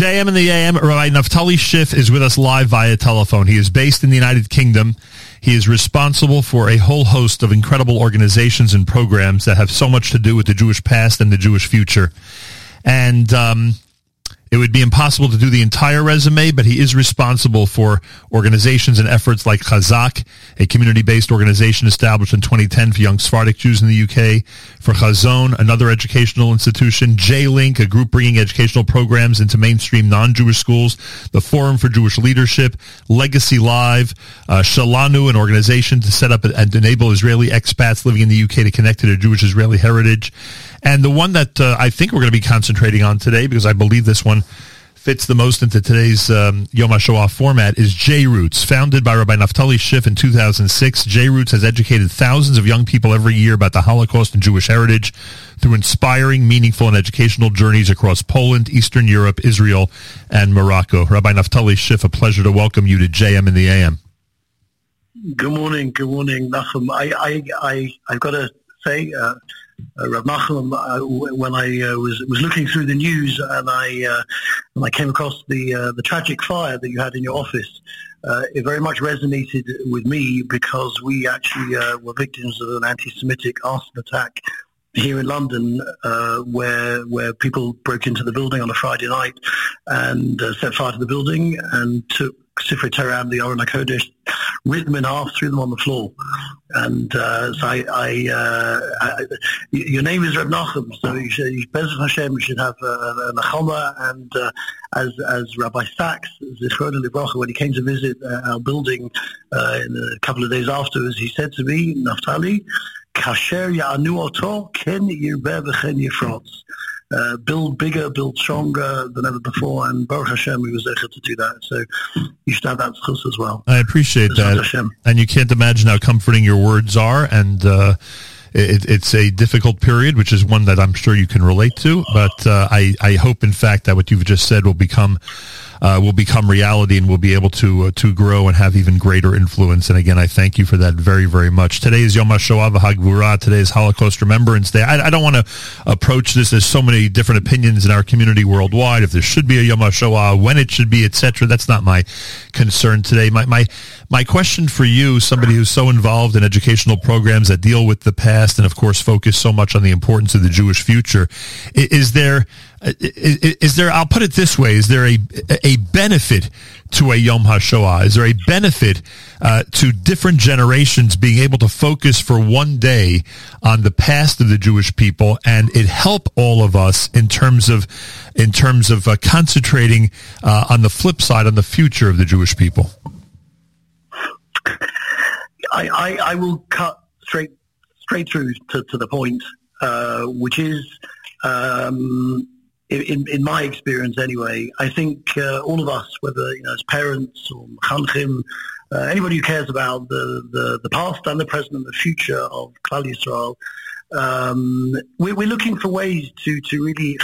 JM in the AM, Rabbi Naftali Schiff is with us live via telephone. He is based in the United Kingdom. He is responsible for a whole host of incredible organizations and programs that have so much to do with the Jewish past and the Jewish future. And um, it would be impossible to do the entire resume, but he is responsible for organizations and efforts like Chazak, a community-based organization established in 2010 for young Sephardic Jews in the UK, for Chazon, another educational institution, J-Link, a group bringing educational programs into mainstream non-Jewish schools, the Forum for Jewish Leadership, Legacy Live, uh, Shalanu, an organization to set up and enable Israeli expats living in the UK to connect to their Jewish Israeli heritage, and the one that uh, I think we're going to be concentrating on today, because I believe this one fits the most into today's um, Yom HaShoah format, is J Roots. Founded by Rabbi Naftali Schiff in 2006, J Roots has educated thousands of young people every year about the Holocaust and Jewish heritage through inspiring, meaningful, and educational journeys across Poland, Eastern Europe, Israel, and Morocco. Rabbi Naftali Schiff, a pleasure to welcome you to JM in the AM. Good morning. Good morning, Nachum. I, I, I, I've got to say, uh, Rav Nachum, uh, when I uh, was was looking through the news and I uh, and I came across the uh, the tragic fire that you had in your office, uh, it very much resonated with me because we actually were victims of an anti-Semitic arson attack here in London, where where people broke into the building on a Friday night and set fire to the building and took Sifrei Torah and the Aron HaKodesh, ripped them in half, threw them on the floor. And uh, so I, I, uh, I, your name is Reb Nachum, so you should, you, Hashem, you should have uh, a Nachama. And uh, as, as Rabbi Sacks, Zichron Livracha, when he came to visit uh, our building uh, a couple of days afterwards, he said to me, Naftali, Kasher Ya'anu Oto, Ken Yirbeh V'chen Yifrotz uh, build bigger, build stronger than ever before. And Baruch Hashem, we was able to do that. So you should have that chus as well. I appreciate that. Hashem. And you can't imagine how comforting your words are. And uh, it, it's a difficult period, which is one that I'm sure you can relate to. But uh, I, I hope, in fact, that what you've just said will become uh, will become reality and we'll be able to uh, to grow and have even greater influence. And again, I thank you for that very, very much. Today is Yom HaShoah V'Hagvura. Today is Holocaust Remembrance Day. I, I don't want to approach this. There's so many different opinions in our community worldwide. If there should be a Yom HaShoah, when it should be, etc. That's not my concern today. My my my question for you, somebody who's so involved in educational programs that deal with the past and, of course, focus so much on the importance of the Jewish future, is there is there I'll put it this way is there a a benefit to a Yom HaShoah? Is there a benefit uh, to different generations being able to focus for one day on the past of the Jewish people and it help all of us in terms of in terms of uh, concentrating uh, on the flip side on the future of the Jewish people? I, I, I will cut straight straight through to, to the point uh, which is um, in, in my experience anyway, I think uh, all of us, whether you know as parents or chanchim, uh, anybody who cares about the, the, the, past and the present and the future of Klal Yisrael, um, we, are looking for ways to to really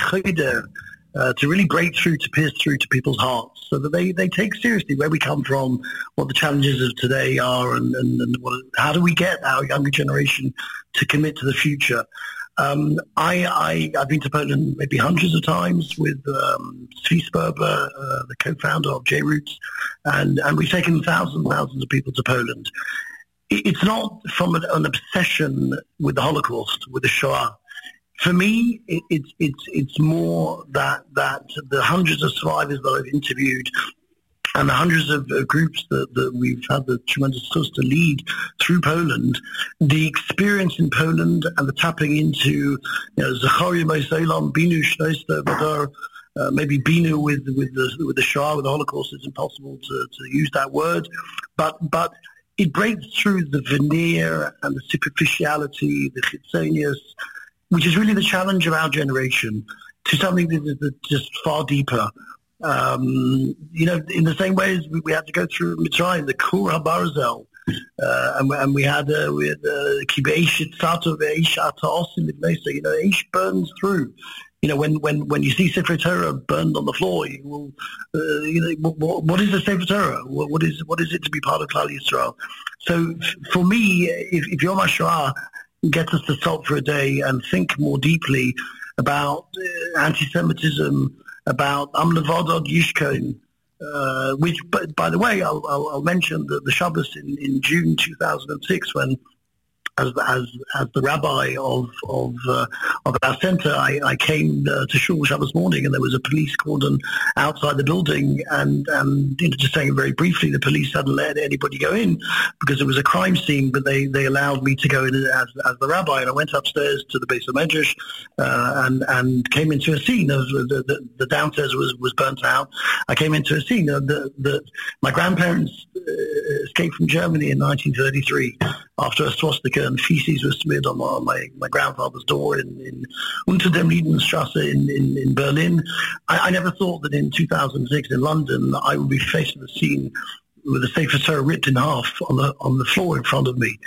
uh, to really break through, to pierce through to people's hearts, so that they, they take seriously where we come from, what the challenges of today are, and, and, and what, how do we get our younger generation to commit to the future. Um, I, I, have been to Poland maybe hundreds of times with um, uh, the co-founder of J-Roots, and, and we've taken thousands and thousands of people to Poland. It's not from an, an obsession with the Holocaust, with the Shoah. For me, it, it's it's it's more that that the hundreds of survivors that I've interviewed and the hundreds of uh, groups that, that we've had the tremendous chance to lead through Poland, the experience in Poland and the tapping into, you know, Zacharia Moiselam, Binu Shnoster, Badar, uh, maybe Binu with with the with the Shoah, with the Holocaust, it's impossible to, to use that word, but but it breaks through the veneer and the superficiality, the chitzonius, which is really the challenge of our generation, to something that is just far deeper. Um, you know, in the same way as we, we had to go through Mitzrayim, the Kur HaBarzel, uh, and, and, we had uh, we had uh, Kibeish Tzato Veish Ataosim You know, Ish burns through. You know, when when when you see Sefer Torah burned on the floor, you will, uh, you know, what, what is the Sefer Torah? What, what is what is it to be part of Klal Yisrael? So for me, if, if Yom HaShoah gets us to stop for a day and think more deeply about uh, anti-Semitism, about Amlevodod Yishkon, uh, which, but by the way, I'll, I'll, I'll mention that the Shabbos in, in June 2006, when as as as the rabbi of of uh, of our centre, I, I came uh, to shul Shabbos morning, and there was a police cordon outside the building, and and you know, just saying very briefly, the police hadn't let anybody go in because it was a crime scene, but they, they allowed me to go in as as the rabbi, and I went upstairs to the base of Medrash, uh, and and came into a scene of the, the, the downstairs was was burnt out. I came into a scene that my grandparents uh, escaped from Germany in 1933 after a swastika and feces was smeared on my, my, my grandfather's door in, in Unter dem Liedenstrasse in, in, in Berlin. I, I, never thought that in 2006 in London I would be faced with a scene with a Sefer Torah ripped in half on the on the floor in front of me.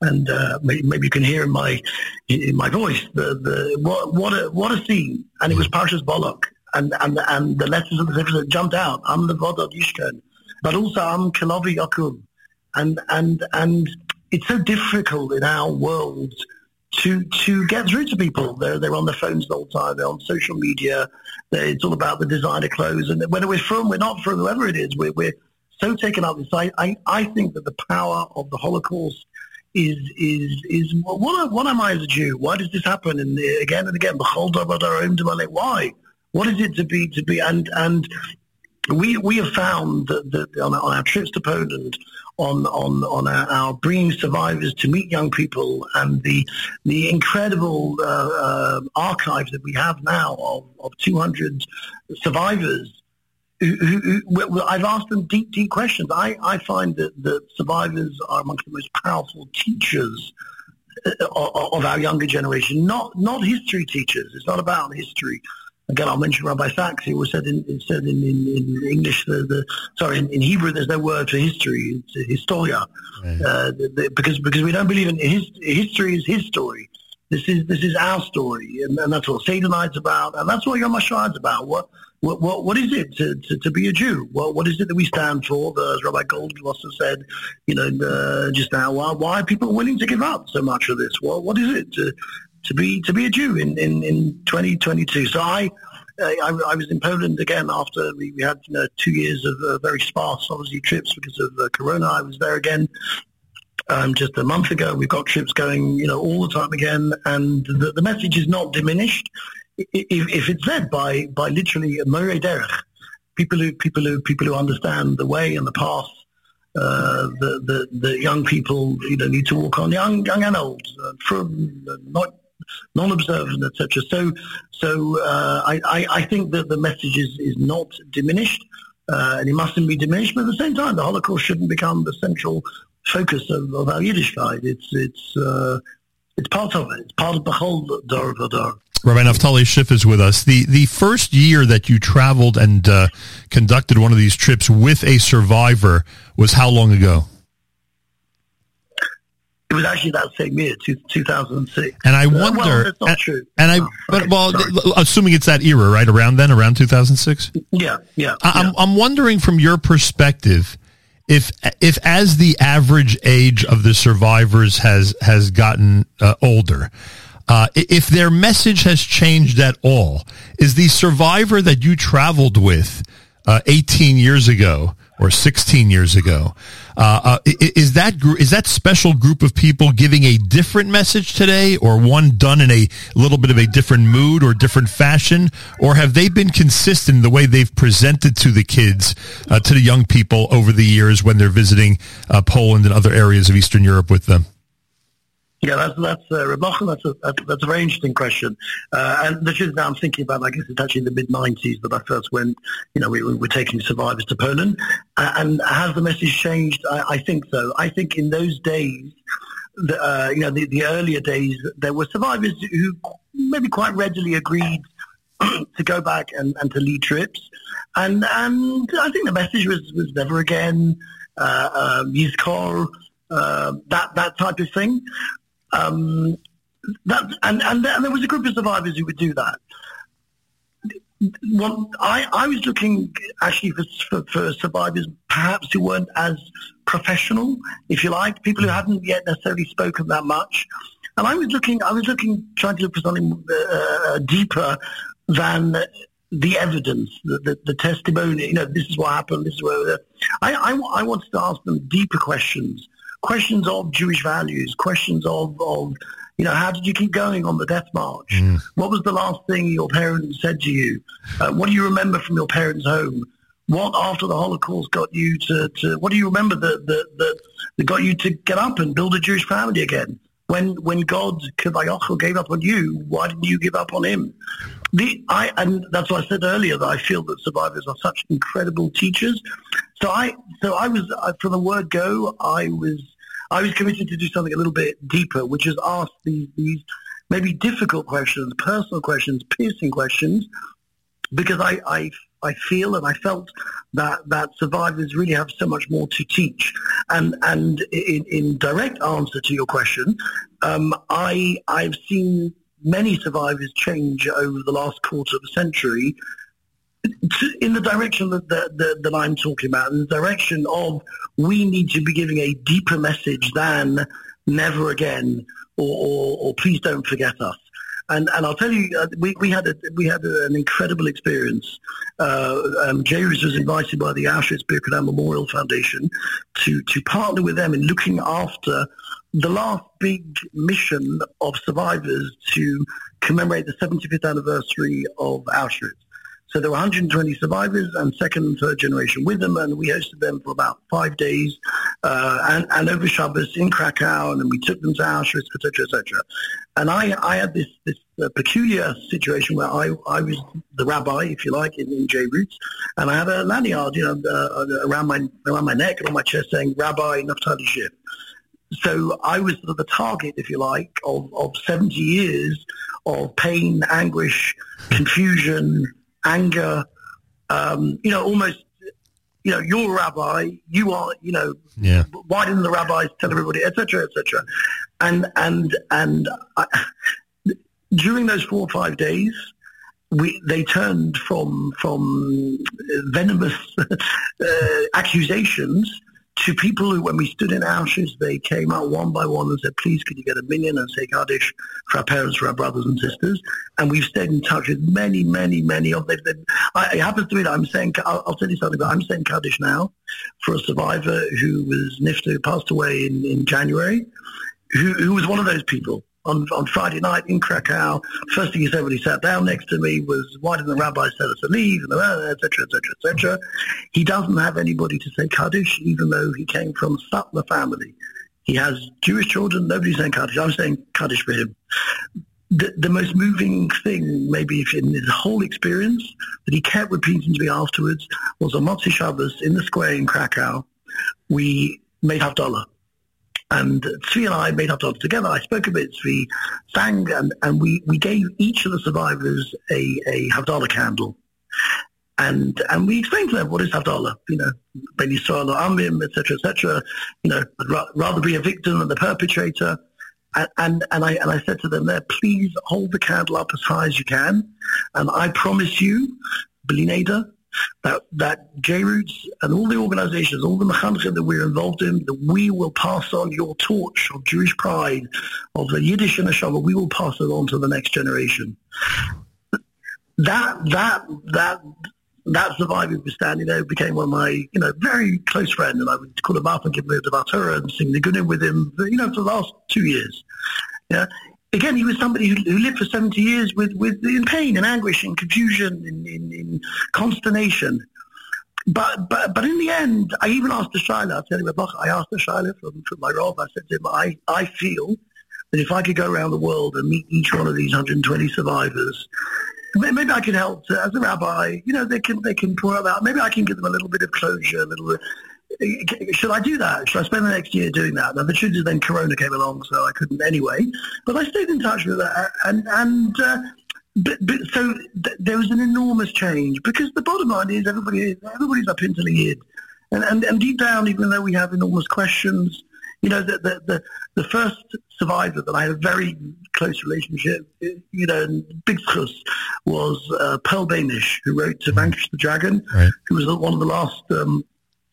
And uh, maybe, you can hear in my in my voice the, the what what a what a scene. And it was Parshas Balak. And, and and the letters of the Sefer jumped out. I'm the Vodod Yishkan, but also I'm Kilavi Yakum. And and and it's so difficult in our world to to get through to people. They're they're on their phones the whole time. They're on social media. It's all about the designer clothes, and whether we're from, we're not from, whoever it is, we're we're so taken up with. I, I I think that the power of the Holocaust is is is what what am I as a Jew? Why does this happen? And uh, again and again, why? What is it to be to be? And and we we have found that, that on, our, on, our, trips to Poland, on on on our, our, bringing survivors to meet young people, and the the incredible uh, uh, archive that we have now of, of 200 survivors. Who, who, who, I've asked them deep, deep questions. I, I find that, that survivors are amongst the most powerful teachers uh, of, of our younger generation. Not not history teachers. It's not about history again, I'll mention Rabbi Sacks. He was said in, said in, in, in English, the, the sorry, in, in, Hebrew, there's no word for history. It's historia, right. uh, the, the, because because we don't believe in his, history is his story. This is this is our story, and, and that's what Seder Night's about, and that's what Yom HaShoah's about. What what what, what is it to, to, to be a Jew? What what is it that we stand for? As Rabbi Goldwasser said, you know, uh, just now, why why are people willing to give up so much of this? What what is it to to be to be a Jew in, in, in 2022. So I, I, I was in Poland again after we, we had you know, two years of uh, very sparse, obviously, trips because of uh, Corona. I was there again um, just a month ago. We've got trips going, you know, all the time again, and the, the message is not diminished if, if it's led by by literally Morei Derech, people who people who people who understand the way and the path uh, the, the the young people you know need to walk on, young young and old, uh, from uh, not non-observant, etc. So, so uh, I, I, think that the message is, is not diminished, uh, and it mustn't be diminished. But at the same time, the Holocaust shouldn't become the central focus of, of our Yiddishkeit. It's it's uh, it's part of it. It's part of the whole Dor Vador. Rabbi Naftali Schiff is with us. The the first year that you traveled and uh, conducted one of these trips with a survivor was how long ago? It was actually that same year, two, 2006. And I wonder, uh, well, that's not and, true. And I, oh, but well, assuming it's that era, right around then, around 2006. Yeah, yeah. I, am I'm, I'm wondering from your perspective, if if as the average age of the survivors has has gotten uh, older, uh, if their message has changed at all, is the survivor that you traveled with uh, 18 years ago or 16 years ago. Uh, uh, is that is that special group of people giving a different message today, or one done in a little bit of a different mood or different fashion, or have they been consistent in the way they've presented to the kids, uh, to the young people over the years when they're visiting uh, Poland and other areas of Eastern Europe with them? Yeah, that's that's uh, That's a that's, a very interesting question. Uh, and the truth now I'm thinking about, I guess it's actually the mid '90s that I first went. You know, we, we were taking survivors to Poland, uh, and has the message changed? I, I, think so. I think in those days, the, uh, you know, the, the earlier days, there were survivors who maybe quite readily agreed to go back and, and to lead trips, and and I think the message was was never again, uh, um, Yizkor. Uh, that that type of thing. Um, that, and, and, and there was a group of survivors who would do that. Well, I, I was looking actually for, for, for, survivors perhaps who weren't as professional, if you like, people who hadn't yet necessarily spoken that much. And I was looking, I was looking, trying to look for something uh, deeper than the evidence, the, the, the, testimony, you know, this is what happened, this is where, I, I, I wanted to ask them deeper questions, questions of Jewish values, questions of, of you know, how did you keep going on the death march? Mm. What was the last thing your parents said to you? Uh, what do you remember from your parents' home? What after the Holocaust got you to, to what do you remember that, that, that, that got you to get up and build a Jewish family again? When when God gave up on you, why didn't you give up on him? The, I, and that's why I said earlier that I feel that survivors are such incredible teachers. So I, so I was, from the word go, I was I was committed to do something a little bit deeper, which is ask these, these maybe difficult questions, personal questions, piercing questions, because I, I, I feel and I felt that, that survivors really have so much more to teach. And, and in, in direct answer to your question, um, I, I've seen many survivors change over the last quarter of a century in the direction that, that, that, I'm talking about, in the direction of we need to be giving a deeper message than never again or, or, or please don't forget us. And, and I'll tell you, uh, we, we had a, we had an incredible experience. Uh, um, was invited by the Auschwitz-Birkenau Memorial Foundation to, to partner with them in looking after the last big mission of survivors to commemorate the 75th anniversary of Auschwitz. So there were 120 survivors and second and third generation with them, and we hosted them for about five days, uh, and, and over Shabbos in Krakow, and then we took them to Auschwitz, etc., etc. And I, I had this, this uh, peculiar situation where I, I was the rabbi, if you like, in, in J Roots, and I had a lanyard, you know, uh, around my around my neck and on my chest saying Rabbi Naftali Schiff. So I was of the target, if you like, of, of 70 years of pain, anguish, confusion, anger, um, you know, almost, you know, you're a rabbi, you are, you know, yeah. why didn't the rabbis tell everybody, etc., etc. And and and I, during those four or five days, we they turned from from venomous uh, accusations to people who, when we stood in Auschwitz, they came out one by one and said, please, could you get a minyan and say Kaddish for our parents, for our brothers and sisters? And we've stayed in touch with many, many, many of them. It happens to me that I'm saying, I'll, I'll, tell you something, but I'm saying Kaddish now for a survivor who was Nifta, who passed away in, in January, who, who was one of those people on, on Friday night in Krakow. First thing he said when he sat down next to me was, why didn't the rabbi tell us to leave, etc., etc., etc. He doesn't have anybody to say Kaddish, even though he came from Sutler family. He has Jewish children, nobody's saying Kaddish. I'm saying Kaddish for him. The, the most moving thing, maybe in his whole experience, that he kept repeating to me afterwards, was on Motzi Shabbos in the square in Krakow, we made Havdalah and Tzvi and I made our up together. I spoke a bit. Tzvi sang, and, and we, we gave each of the survivors a, a Havdalah candle. And and we explained to them what is Havdalah, you know, Ben Yisrael or Amim, etc., etc. You know, rather be a victim than the perpetrator. And, and, and, I, and I said to them there, please hold the candle up as high as you can. And I promise you, Belineda, that that J-Roots and all the organizations, all the mechanchim that we're involved in, that we will pass on your torch of Jewish pride, of the Yiddish and the Shabbat, we will pass it on to the next generation. That, that, that, that survivor was standing there became one of my, you know, very close friend, and I would call him up and give him the Torah and sing the Gunim with him, you know, for the last two years. Yeah, again, he was somebody who, who, lived for 70 years with, with in pain and anguish and confusion, in, in, in consternation. But, but, but in the end, I even asked the Shaila, tell you I asked the Shaila from, from my Rav, I said to him, I, I feel that if I could go around the world and meet each one of these 120 survivors, maybe I could help to, as a rabbi, you know, they can, they can pour out, maybe I can give them a little bit of closure, a little bit, should I do that? Should I spend the next year doing that? Now, the truth is then Corona came along, so I couldn't anyway. But I stayed in touch with that. And, and uh, but, but, so th- there was an enormous change because the bottom line is everybody everybody's up into the id. And, and, and deep down, even though we have enormous questions, you know, the, the, the, the first survivor that I had a very close relationship, you know, big schus was uh, Pearl Benisch, who wrote To Vanquish the Dragon, right. who was one of the last um,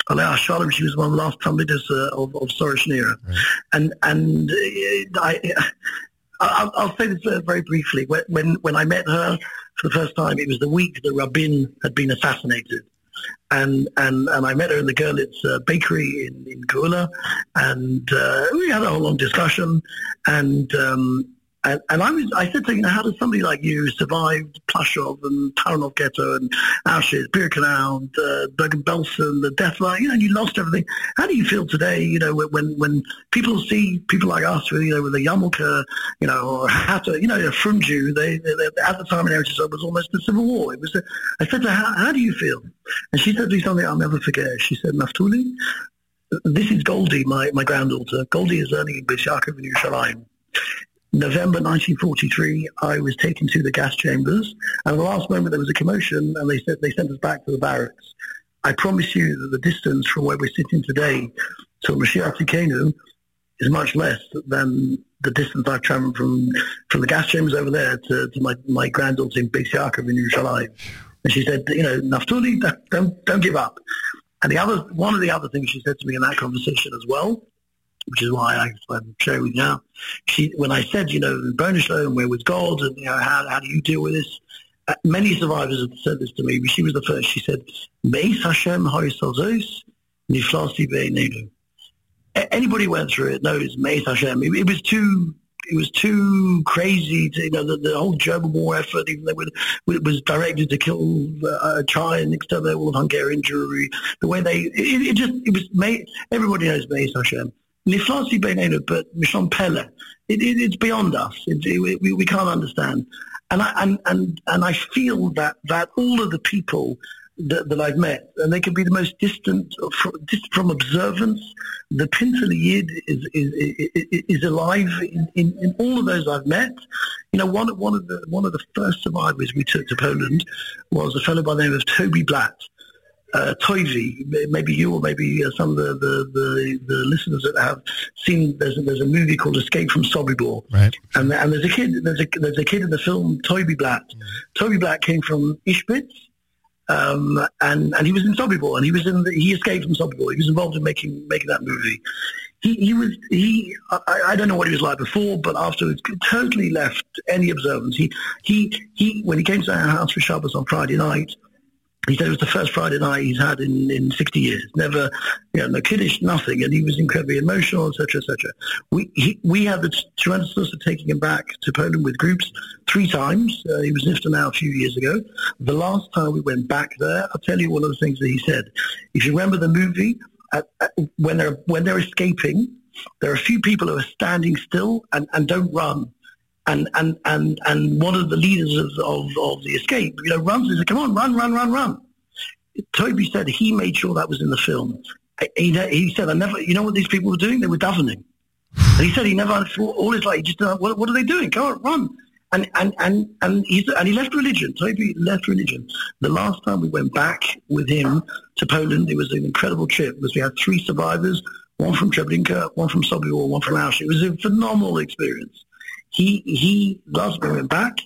Alea Shalom, she was one of the last talmidas uh, of, of Sarah Schenirer. Right. And, and uh, I, I'll, I'll say this very briefly. When when I met her for the first time, it was the week that Rabin had been assassinated and and and I met her in the Görlitz uh, bakery in in Geula, and uh, we had a whole long discussion, and um, and, and I was, I said to her, you know, how does somebody like you survive Plaszow and Tarnow Ghetto and Auschwitz, Birkenau, and, uh, Bergen-Belsen, the death line, you know, you lost everything. How do you feel today, you know, when, when people see people like us, with, you know, with a yarmulke, you know, or Hatta, you know, a Frunju, they, they, they, at the time in Eretz it was almost a civil war. It was, a, I said to her, how, how do you feel? And she said to me something I'll never forget. She said, Naftuli, this is Goldie, my, my granddaughter. Goldie is earning in Beis Yaakov in Yerushalayim. November 1943, I was taken to the gas chambers, and at the last moment there was a commotion, and they said they sent us back to the barracks. I promise you that the distance from where we're sitting today to Mashiach Tzidkeinu is much less than the distance I've travelled from from the gas chambers over there to, to my, my granddaughter in Beis Yaakov in Yerushalayim. And she said, you know, Naftuli, don't, don't give up. And the other, one of the other things she said to me in that conversation as well which is why I, am sharing with you now. She, when I said, you know, Bernishlo and where was God and, you know, how, how do you deal with this? Uh, many survivors have said this to me, but she was the first. She said, Meis Hashem ha'isazos niflasi be'enenu. Anybody who went through it knows Meis Hashem. It, it was too it was too crazy to, you know, the, the whole German war effort, even though it, was directed to kill uh, China and exterminate all of Hungarian Jewry, the way they, it, it just, it was everybody knows Meis Hashem. But Mishon Pele. It, it, it's beyond us. It, we, we can't understand. And I, and, and, and I feel that, that all of the people that, that I've met, and they can be the most distant from, distant from observance, the Pintele Yid is, is, is, is alive in, in, in, all of those I've met. You know, one, one, of the, one of the first survivors we took to Poland was a fellow by the name of Toby Blatt uh, Toivi, maybe you or maybe uh, some of the, the, the, the, listeners that have seen there's a, there's a movie called Escape from Sobibor, right? And, and there's a kid there's a there's a kid in the film Toby Blatt. Mm-hmm. Toby Blatt came from Ishbitz, um, and and he was in Sobibor, and he was in the, he escaped from Sobibor. He was involved in making making that movie. He, he was he I, I don't know what he was like before, but afterwards totally left any observance. He he he when he came to our house for Shabbos on Friday night he said it was the first Friday night he's had in, in 60 years. Never, you know, no kiddish, nothing. And he was incredibly emotional, etc., etc. We, he, we had the tremendous of taking him back to Poland with groups three times. Uh, he was in now a few years ago. The last time we went back there, I'll tell you one of the things that he said. If you remember the movie, at, at, when they're when they're escaping, there are a few people who are standing still and, and don't run and and and and one of the leaders of, of, of the escape, you know, runs and says, "Come on, run, run, run, run." Toby said he made sure that was in the film. He, he said, "I never." You know what these people were doing? They were davening. And he said he never all his life. He just, uh, what, what are they doing? Go on, run. And and and and he and he left religion. Toby left religion. The last time we went back with him to Poland, it was an incredible trip because we had three survivors, one from Treblinka, one from Sobibor, one from Auschwitz. It was a phenomenal experience. He he last we went back,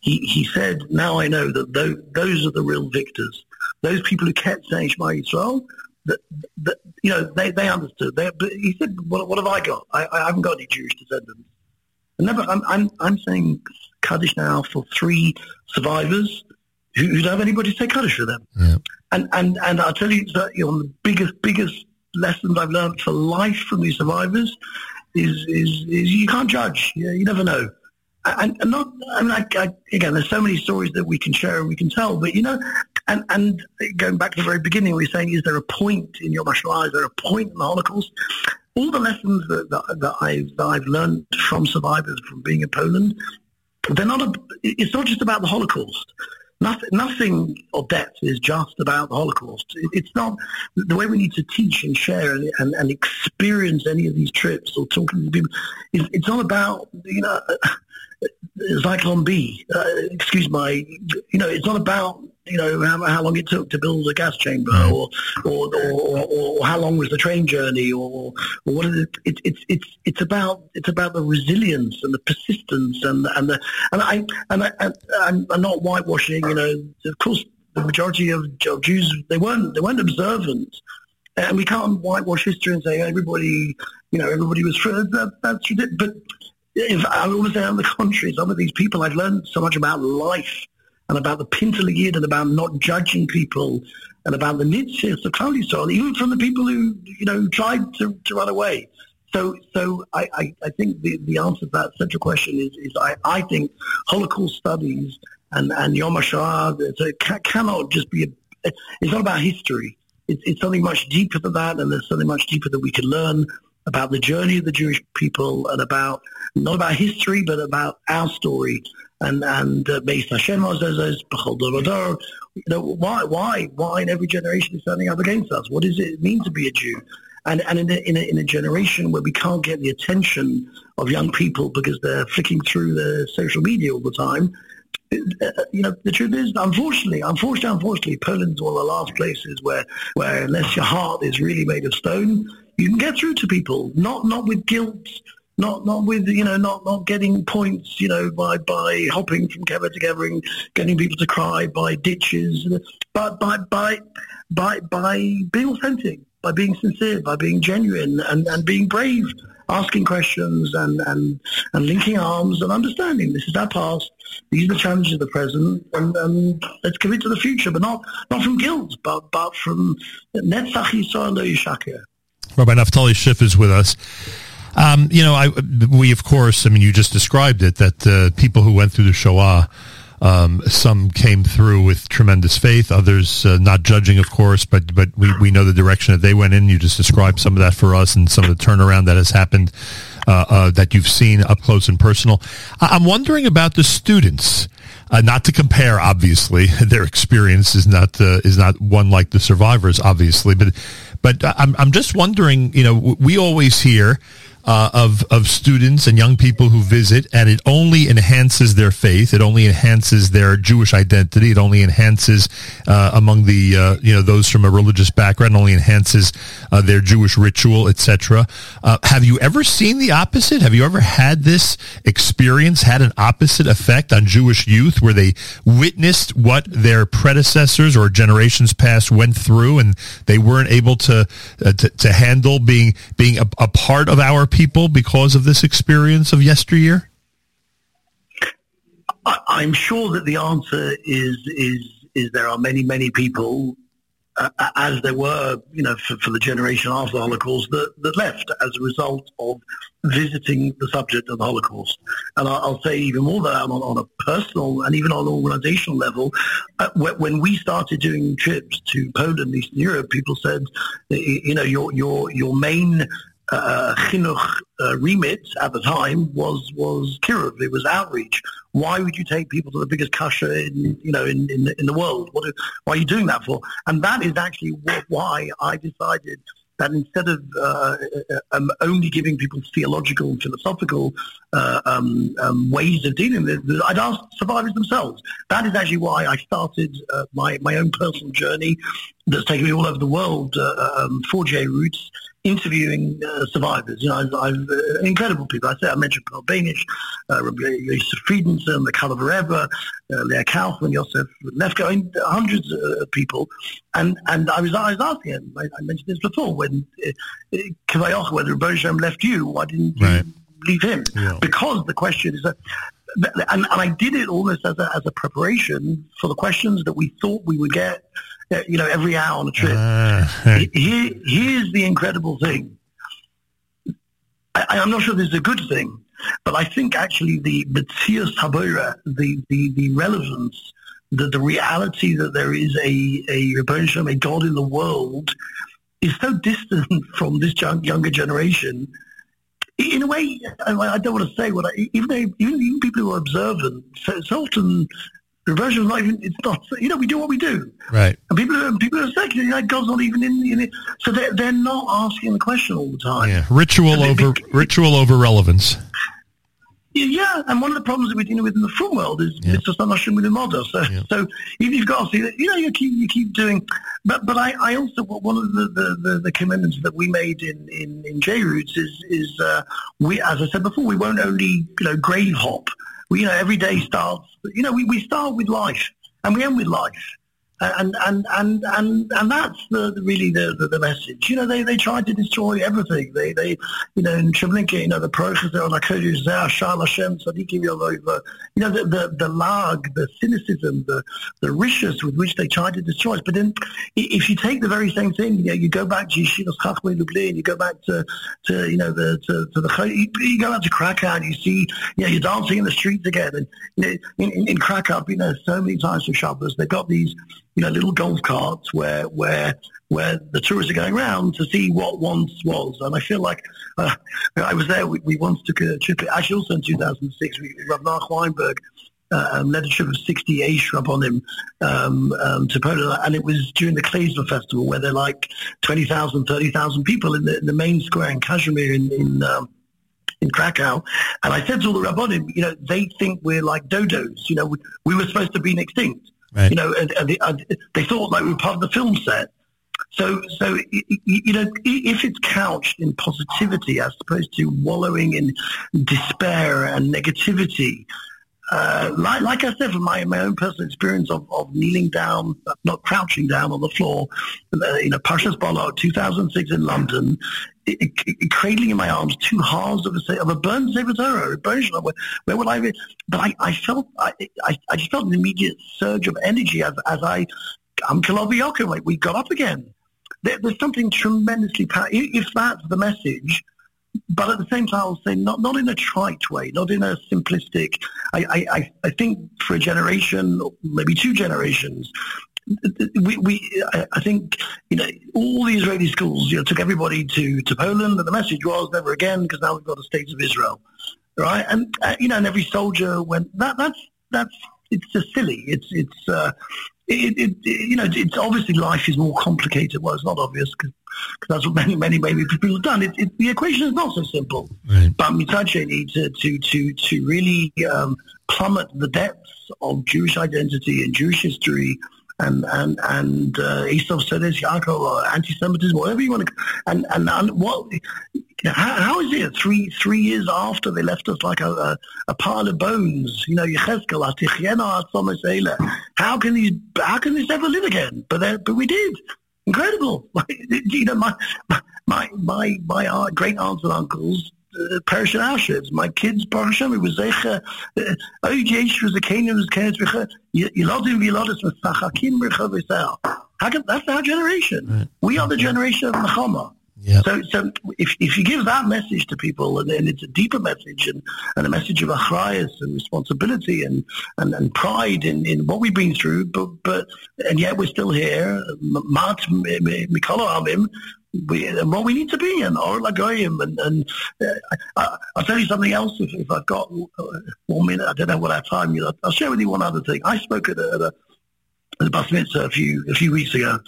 he he said, "Now I know that those, those are the real victors. Those people who kept saying Shema Yisrael, that, that you know they they understood. They, but he said, "What what have I got? I, I haven't got any Jewish descendants." And never, I'm I'm I'm saying Kaddish now for three survivors who, who don't have anybody to say Kaddish for them. Yeah. And and and I'll tell you that you know, the biggest biggest lessons I've learned for life from these survivors is, is, is you can't judge. You, you never know. And, and not, I mean, I, I, again, there's so many stories that we can share and we can tell, but you know, and, and going back to the very beginning, we are saying, is there a point in your martial arts? Is there a point in the Holocaust? All the lessons that, that, that I've, that I've learned from survivors from being in Poland, they're not, a, it's not just about the Holocaust. Nothing, nothing of is just about the Holocaust. It's not the way we need to teach and share and, and, and experience any of these trips or talking to people. It's, it's not about you know Zyklon B. Uh, excuse my, you know, it's not about you know how, how long it took to build a gas chamber, or or, or, or, how long was the train journey, or, or what is it? it? It's it's it's about it's about the resilience and the persistence and and the and I and I, I'm, I'm not whitewashing. You know, of course, the majority of, Jews they weren't they weren't observant, and we can't whitewash history and say everybody you know everybody was free. That, that's but if I almost say on the contrary, some of these people I've learned so much about life and about the Pintele Yid and about not judging people and about the Nietzsche's Klal Yisrael, even from the people who, you know, tried to, to run away. So, so I, I, I think the, the answer to that central question is, is I, I think Holocaust studies and, and Yom HaShoah so ca- cannot just be, a, it's not about history. It's, it's something much deeper than that, and there's something much deeper that we can learn about the journey of the Jewish people and about, not about history, but about our story and and uh, based Hashem you know why why why in every generation is standing up against us? What does it mean to be a Jew? And and in a, in a, in a generation where we can't get the attention of young people because they're flicking through the social media all the time, uh, you know, the truth is, unfortunately, unfortunately, unfortunately, Poland's one of the last places where, where unless your heart is really made of stone, you can get through to people, not not with guilt, not not with you know not not getting points you know by by hopping from kever to and getting people to cry by ditches, but by by by by being authentic, by being sincere, by being genuine, and and being brave, asking questions and and and linking arms and understanding this is our past. These are the challenges of the present, and, and let's commit to the future, but not not from guilt, but but from Netzach Yisrael Yishakir. Rabbi Naftali Schiff is with us. Um, you know, I, we of course, I mean, you just described it that uh, people who went through the Shoah, um, some came through with tremendous faith, others uh, not judging, of course, but but we, we know the direction that they went in. You just described some of that for us and some of the turnaround that has happened uh, uh that you've seen up close and personal. I'm wondering about the students. Uh, not to compare, obviously, their experience is not uh, is not one like the survivors, obviously, but but I'm I'm just wondering. You know, we always hear uh, of of students and young people who visit, and it only enhances their faith. It only enhances their Jewish identity. It only enhances uh, among the uh, you know those from a religious background. Only enhances uh, their Jewish ritual, etc. Uh, have you ever seen the opposite? Have you ever had this experience? Had an opposite effect on Jewish youth, where they witnessed what their predecessors or generations past went through, and they weren't able to uh, to, to, handle being being a, a part of our people because of this experience of yesteryear? I'm sure that the answer is is is there are many many people, uh, as there were, you know, for, for, the generation after the Holocaust that, that left as a result of visiting the subject of the Holocaust. And I'll, say even more than that on, on, a personal and even on an organizational level. Uh, when we started doing trips to Poland, Eastern Europe, people said, you know, your your your main uh, chinuch uh, remit at the time was was kiruv. It was outreach. Why would you take people to the biggest kasha in you know in in, in the world? What, are, why are you doing that for? And that is actually why I decided that instead of uh, uh um, only giving people theological and philosophical uh, um, um, ways of dealing with it, I'd ask survivors themselves. That is actually why I started uh, my, my own personal journey that's taken me all over the world uh, um, Roots interviewing uh, survivors. You know, I've, I've uh, incredible people. I said I mentioned Pearl Benisch, uh, Yosef Friedenson, the Kalavareva, uh, Leah Kaufman, Yosef Lefko, I mean, hundreds of people. And and I was I was asking him. I, I mentioned this before when uh, Kavayoch, when Rebbe left you, why didn't you leave him? Yeah. Because the question is that. And, and I did it almost as a, as a preparation for the questions that we thought we would get you know, every hour on a trip. Uh, Here, here's the incredible thing. I, am not sure this is a good thing, but I think actually the Metzias Habura, the, the, the relevance, the, the reality that there is a, a, a God in the world is so distant from this young, younger generation. In a way, I don't want to say what I, even, though, even, even people who are observant, so, so often Reversion is not even, it's not, you know, we do what we do. Right. And people are, people are secular, you know, God's not even in, in it. So they're, they're not asking the question all the time. Yeah, ritual over, be, ritual over relevance. Yeah, and one of the problems that we're dealing with in the film world is yeah. it's just not with the model. So, yeah. so if you've got to see that, you know, you keep, you keep doing, but, but I, I also, one of the, the, the, the commitments that we made in, in, in J-Roots is, is, uh, we, as I said before, we won't only, you know, grave hop we, you know, every day starts, you know, we, we start with life and we end with life. And and and and and that's the, really the, the, the message. You know, they they tried to destroy everything. They they you know in Treblinka, you know the process Shal Hashem. You know the, the the lag, the cynicism, the the riches with which they tried to destroy us. But then, if you take the very same thing, you know, you go back to Yeshivas Chachmei Lublin, you go back to to you know the to, to the you, you go out to Krakow, and you see you know you're dancing in the streets again, and you know in, in, in Krakow, you know so many times for Shabbos they've got these you know, little golf carts where where where the tourists are going around to see what once was. And I feel like uh, I was there. We, we, once took a trip. Actually, also in 2006, we, Nach Weinberg uh, led a trip of 60 Ashrab on him um, um, to Poland. And it was during the Klezmer Festival where there are like 20,000, 30,000 people in the, in the, main square in Kazimierz in, in um, in Krakow. And I said to all the Rabbonim, you know, they think we're like dodos. You know, we, we were supposed to be extinct. Right. You know, and, and, they, and they thought like we were part of the film set. So, so you know, if it's couched in positivity as opposed to wallowing in despair and negativity, uh, like, like, I said, from my, my own personal experience of, of kneeling down, not crouching down on the floor, uh, you know, Parshas Balak, 2006 in London, it, it, cradling in my arms two halves of a, of a burned Sefer Torah, where, where would I be? But I, I felt, I, I, I, just felt an immediate surge of energy as, as I, I'm Kalabi like we got up again. There, there's something tremendously powerful. If that's the message, but at the same time, I'll say not not in a trite way, not in a simplistic. I I, I think for a generation, maybe two generations, we, we I think you know all the Israeli schools you know took everybody to to Poland, and the message was never again because now we've got a state of Israel, right? And uh, you know, and every soldier went that that's that's it's just silly. It's it's uh, it, it, you know, it's obviously life is more complicated. Well, it's not obvious because that's what many, many, many people have done. It, it, the equation is not so simple. Right. But Mitache needs to, to, to, to really um, plummet the depths of Jewish identity and Jewish history and and and uh, Yaakov or anti-Semitism, whatever you want to, and and, and what how, how is it three three years after they left us like a, a, a pile of bones? You know, how can these how can this ever live again? But but we did. Incredible. you know, my my my my uh, great aunts and uncles uh, perish in Auschwitz. My kids, Baruch Hashem, it was Zecha, Oy Yesh was the Canaan was Kenes Becha, Yilodim Yilodim Mesachakim Becha How can, that's our generation. Right. We are the generation of Nechama. Yep. So, so if, if you give that message to people, and then it's a deeper message and, and a message of achrayas and responsibility and, and, and pride in, in what we've been through, but, but and yet we're still here. Mat Mikolo Amim, and what we need to be and or and, and uh, I, will tell you something else if, if I've got one minute I don't know what our time is I'll share with you one other thing I spoke at a, at a, at a bus mitzvah a few a few weeks ago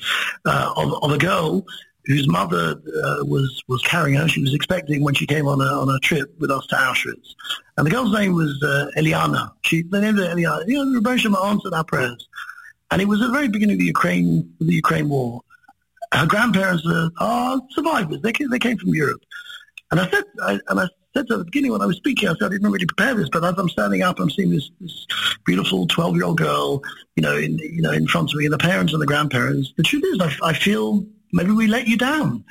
uh, of, of a girl whose mother uh, was was carrying her. She was expecting when she came on a on a trip with us to Auschwitz, and the girl's name was uh, Eliana. She they named her Eliana. You know, Rebbe Shema answered our prayers, and it was at the very beginning of the Ukraine the Ukraine war. Her grandparents are, are survivors. They came, they came from Europe, and I said I, and I said at the beginning when I was speaking, I said I didn't really prepare this, but as I'm standing up, I'm seeing this, this beautiful 12 year old girl, you know, in you know in front of me, and the parents and the grandparents. The truth is, I, I feel maybe we let you down.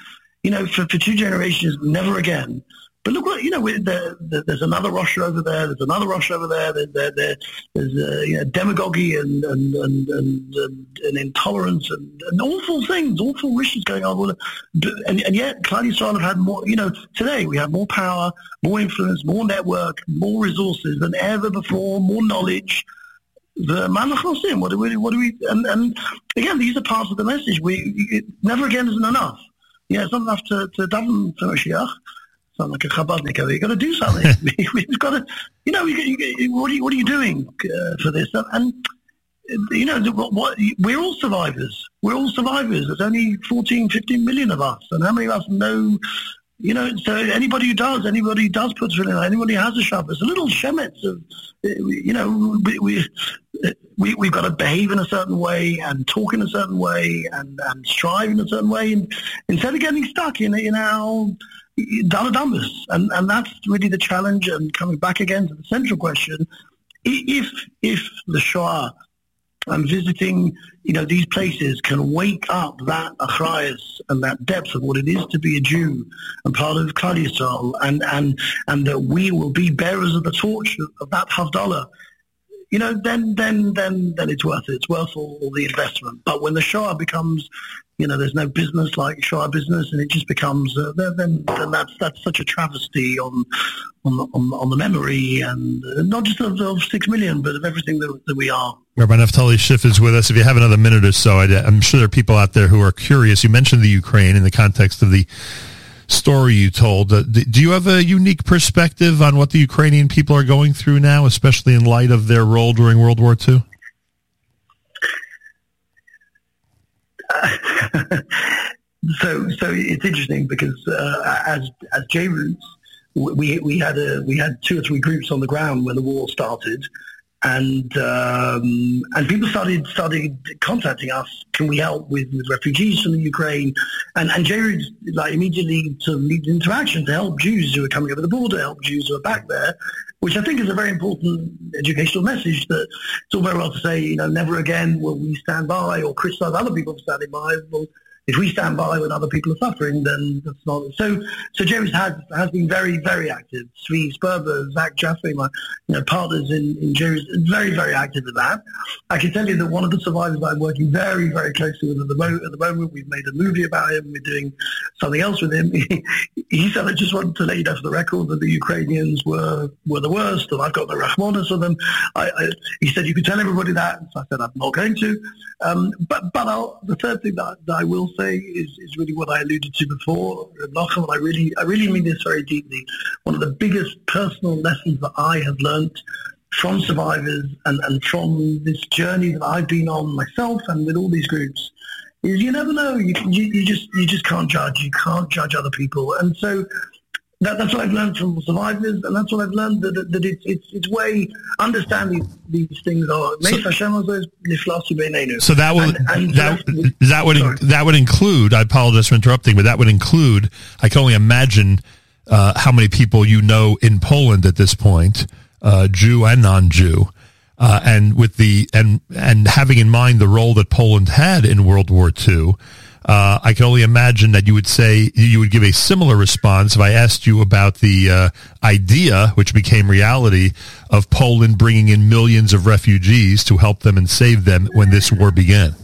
You know, for, for two generations, never again. But look what you know. The, the, there's another Russia over there. There's another Russia over there. there, there, there there's uh, you know, demagogy and and and, and, and intolerance and, and, awful things, awful wishes going on. And, and yet, Klal Yisrael have had more. You know, today we have more power, more influence, more network, more resources than ever before, more knowledge the manachnosim. What do we? What do we? And, and again, these are parts of the message. We it, never again isn't enough. Yeah, it's not enough to to daven for Mashiach. Sound like a Chabadnik. You got to do something. We've got to, you know, you, you, what are you what are you doing uh, for this? And you know, what, what, we're all survivors. We're all survivors. There's only 14, 15 million of us, and how many of us know you know, so anybody who does, anybody who does put on, anybody who has a Shabbos, a little shemetz of, you know, we, we, we, we've got to behave in a certain way and talk in a certain way and, and strive in a certain way and, instead of getting stuck in, in our daladumbas. And, and that's really the challenge. And coming back again to the central question, if, if the Shoah and visiting, you know, these places can wake up that achrayas and that depth of what it is to be a Jew and part of Klal Yisrael, and and and that we will be bearers of the torch of that Havdalah. You know, then then then then it's worth it. It's worth all, all the investment. But when the Shoah becomes you know, there's no business like Shoah business, and it just becomes uh, then, then that's that's such a travesty on on on, on the memory and uh, not just of, of, six million, but of everything that, that we are. Rabbi Naftali Schiff is with us. If you have another minute or so, i am sure there are people out there who are curious. You mentioned the Ukraine in the context of the story you told. Uh, do you have a unique perspective on what the Ukrainian people are going through now, especially in light of their role during World War II? so so it's interesting because uh, as as J Roots, we we had a we had two or three groups on the ground when the war started, and um, and people started started contacting us. Can we help with, with refugees from the Ukraine? And and J Roots like immediately to lead interaction to help Jews who are coming over the border, help Jews who are back there, which I think is a very important educational message that it's all very well to say, you know, never again will we stand by or criticize other people for standing by. Well, if we stand by when other people are suffering, then that's not so. So James has has been very very active. Svi Sperber, Zach Jaffe, my you know partners in in James, very very active in that. I can tell you that one of the survivors I'm working very very closely with at the moment. At the moment, we've made a movie about him. We're doing something else with him. he said, "I just wanted to let you know for the record that the Ukrainians were were the worst, and I've got the Rahmanas for them." I, I, he said, "You could tell everybody that." So I said, "I'm not going to." Um, but but I'll, the third thing that, that I will say is, is really what I alluded to before. Nachum, I really, I really mean this very deeply. One of the biggest personal lessons that I have learnt from survivors and, and from this journey that I've been on myself and with all these groups is you never know. You, you, you just you just can't judge. You can't judge other people. And so that, that's what I've learned from survivors, and that's what I've learned that, that it's it's it's way understanding these things are. So, so that would and, and that that would sorry. that would include. I apologize for interrupting, but that would include. I can only imagine uh, how many people you know in Poland at this point, uh, Jew and non-Jew. Uh, and with the and and having in mind the role that Poland had in World War II, uh, I can only imagine that you would say you would give a similar response if I asked you about the uh, idea, which became reality, of Poland bringing in millions of refugees to help them and save them when this war began.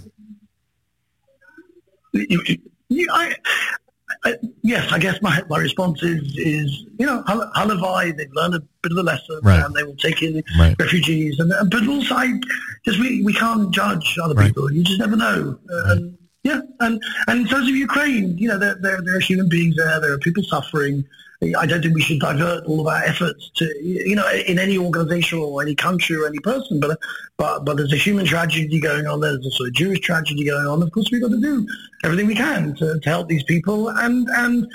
I, I, yes, I guess my, my response is, is you know, Halavai, they've learned a bit of the lesson right. and they will take in right. refugees. And, but also, I, just we, we can't judge other right. people. You just never know. Uh, and yeah, and and in terms of Ukraine, you know, there, there, there are human beings there. There are people suffering. I don't think we should divert all of our efforts to, you know, in any organisation or any country or any person. But but but there's a human tragedy going on. There's also a Jewish tragedy going on. Of course, we've got to do everything we can to, to help these people. And and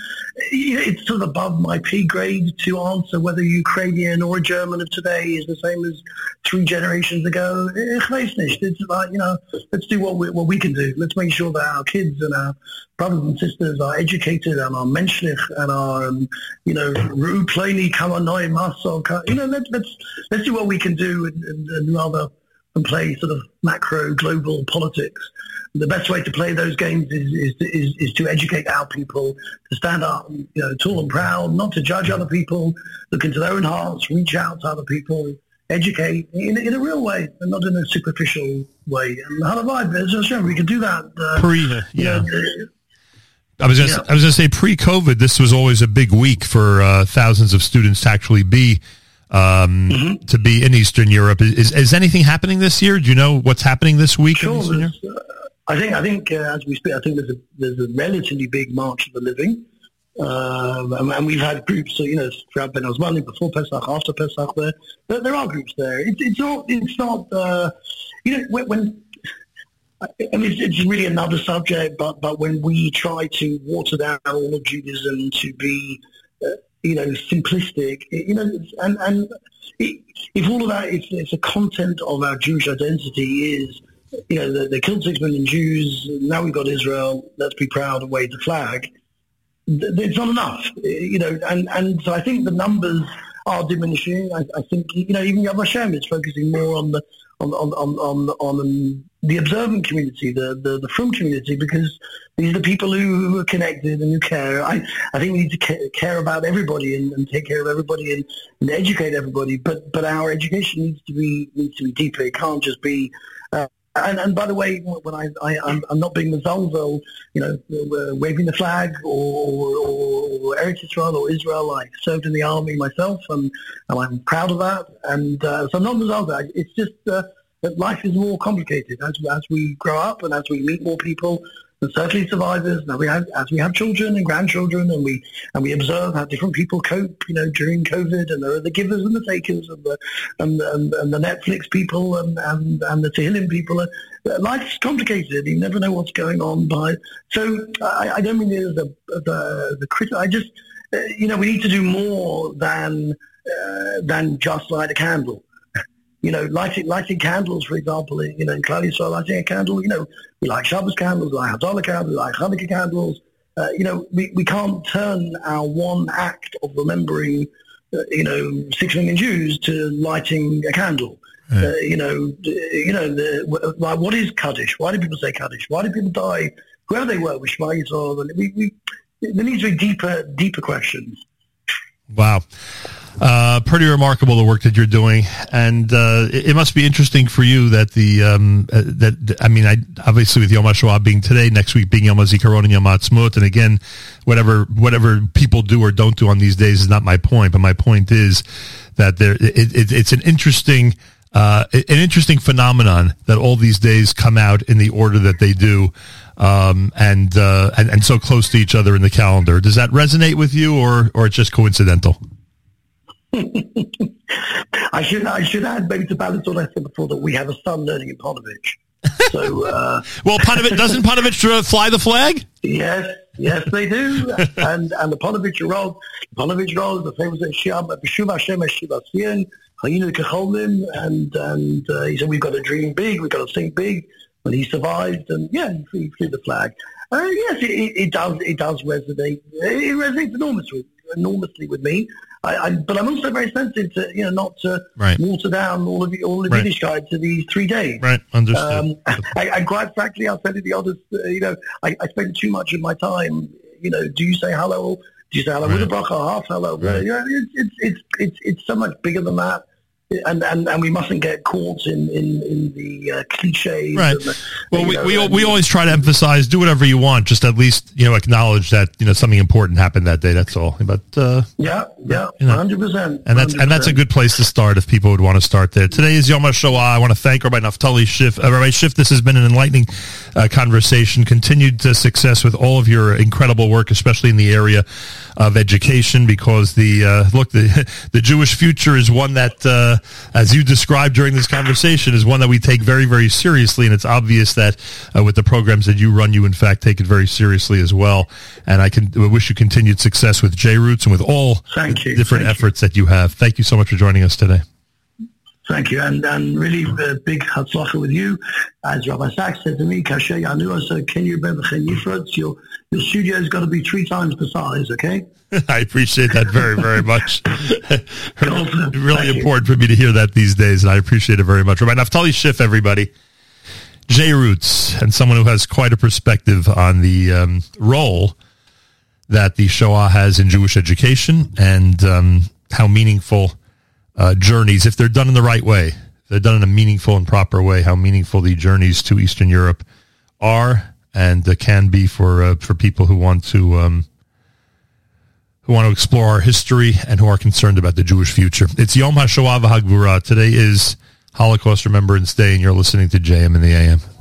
you know, it's sort of above my pay grade to answer whether Ukrainian or German of today is the same as three generations ago. Eh, eh, it's like you know, let's do what we what we can do. Let's make sure that our kids and our brothers and sisters are educated and are menschlich and are, um, you know, rupleni kamanoi maso. You know, let, let's let's do what we can do and, and, and rather than play sort of macro global politics. The best way to play those games is, is, is, is to educate our people to stand up, you know, tall and proud, not to judge other people, look into their own hearts, reach out to other people, educate in, in a real way and not in a superficial way. And how vibe, we can do that. Uh, Pre, yeah. uh, I was gonna, yeah. I was going to say pre-COVID, this was always a big week for uh, thousands of students to actually be um, mm-hmm. to be in Eastern Europe. Is, is anything happening this year? Do you know what's happening this week? Sure. Uh, I think I think uh, as we speak, I think there's a there's a relatively big March of the Living, um, and, and, we've had groups. So, you know, throughout Bein Hazmanim, before Pesach, after Pesach, there there, there are groups there. It, it's not it's not uh, you know when I mean, it's really another subject, but but when we try to water down all of Judaism to be, uh, you know, simplistic, you know, and and if all of that, if, if the content of our Jewish identity is, you know, they, they killed six million Jews, now we've got Israel, let's be proud and wave the flag. It's not enough, you know, and and so I think the numbers are diminishing. I, I think you know even Yad Vashem is focusing more on the on, on on on, on the observant community, the, the the frum community, because these are the people who, who are connected and who care. I I think we need to care about everybody and, and take care of everybody and, and, educate everybody. But but our education needs to be needs to be deeper. It can't just be. Uh, and, and by the way, when I, I I'm, I'm not being mezalzel, you know, waving the flag or, or, Eretz Israel or Israel. I served in the army myself, and, and I'm proud of that. And uh, so I'm not. It's just uh, that life is more complicated as as we grow up and as we meet more people and certainly survivors. Now we have, as we have children and grandchildren, and we and we observe how different people cope, you know, during COVID, and there are the givers and the takers, and the and and, and the Netflix people, and and, and the Tehillim people. Life's complicated. You never know what's going on. By so I, I don't mean it as the the, the critic. I just you know we need to do more than uh, than just light a candle you know, lighting lighting candles, for example, you know, in Klal Yisrael, lighting a candle, you know, we like Shabbos candles, we like Havdalah candles, we like Hanukkah candles. Uh, you know, we, we can't turn our one act of remembering, uh, you know, six million Jews to lighting a candle. Uh, you know, you know, the, like, what is Kaddish? Why do people say Kaddish? Why do people die? Whoever they were, with Shema Yisrael, we, we, there needs to be deeper, deeper questions. Wow. Uh, pretty remarkable the work that you're doing, and uh, it, it, must be interesting for you that the um, uh, that I mean, I obviously with Yom HaShoah being today, next week being Yom HaZikaron and Yom HaAtzmaut, and again, whatever whatever people do or don't do on these days is not my point, but my point is that there it, it, it's an interesting. Uh, an interesting phenomenon that all these days come out in the order that they do, um, and, uh, and and so close to each other in the calendar. Does that resonate with you, or or it's just coincidental? I should I should add maybe to balance what I said before that we have a son learning in Ponevezh. So uh, well, Ponevezh doesn't Ponevezh fly the flag? Yes, yes, they do. and and the Ponevezh road, Ponevezh road, the famous Shiva and and uh, he said we've got to dream big, we've got to think big. And he survived, and yeah, he flew the flag. Uh, yes, it, it, does. It does resonate. It resonates enormously, enormously with me. I, I, but I'm also very sensitive to you know not to right. water down all of the all of right. Yiddishkeit to these three days. Right, understood. Um, I, I, quite frankly, I'll tell you the honest. Uh, you know, I, I spend too much of my time. You know, do you say hello? Do you say hello right. with a bracha, half hello? Right. You know, it's, it's it's it's it's so much bigger than that and, and, and we mustn't get caught in, in, in the uh, cliches. Right. The, well, we, know, we, we always try to emphasize do whatever you want, just at least you know acknowledge that you know something important happened that day. That's all. But uh, yeah, yeah, hundred you know, percent. And that's 100%. and that's a good place to start if people would want to start there. Today is Yom HaShoah. I want to thank Rabbi Naftali Schiff. Uh, Rabbi Schiff, this has been an enlightening uh, conversation. Continued uh, success with all of your incredible work, especially in the area of education, because the uh, look the the Jewish future is one that, uh, as you described during this conversation, is one that we take very very seriously, and it's obvious that uh, with the programs that you run, you in fact take it very seriously as well. And I can I wish you continued success with J Roots and with all Thank you. different Thank efforts you. that you have. Thank you so much for joining us today. Thank you, and and really uh, big hatzlacha with you. As Rabbi Sacks said to me, "Kasher yanu so can you Your your studio has got to be three times the size." Okay. I appreciate that very very much. really important you. for me to hear that these days, and I appreciate it very much. Rabbi Naftali Schiff, everybody. J Roots, and someone who has quite a perspective on the um, role that the Shoah has in Jewish education and um, how meaningful uh, journeys, if they're done in the right way, if they're done in a meaningful and proper way, how meaningful the journeys to Eastern Europe are and uh, can be for uh, for people who want to um, who want to explore our history and who are concerned about the Jewish future. It's Yom HaShoah V'Hagvura. Today is Holocaust Remembrance Day, and you're listening to JM in the AM.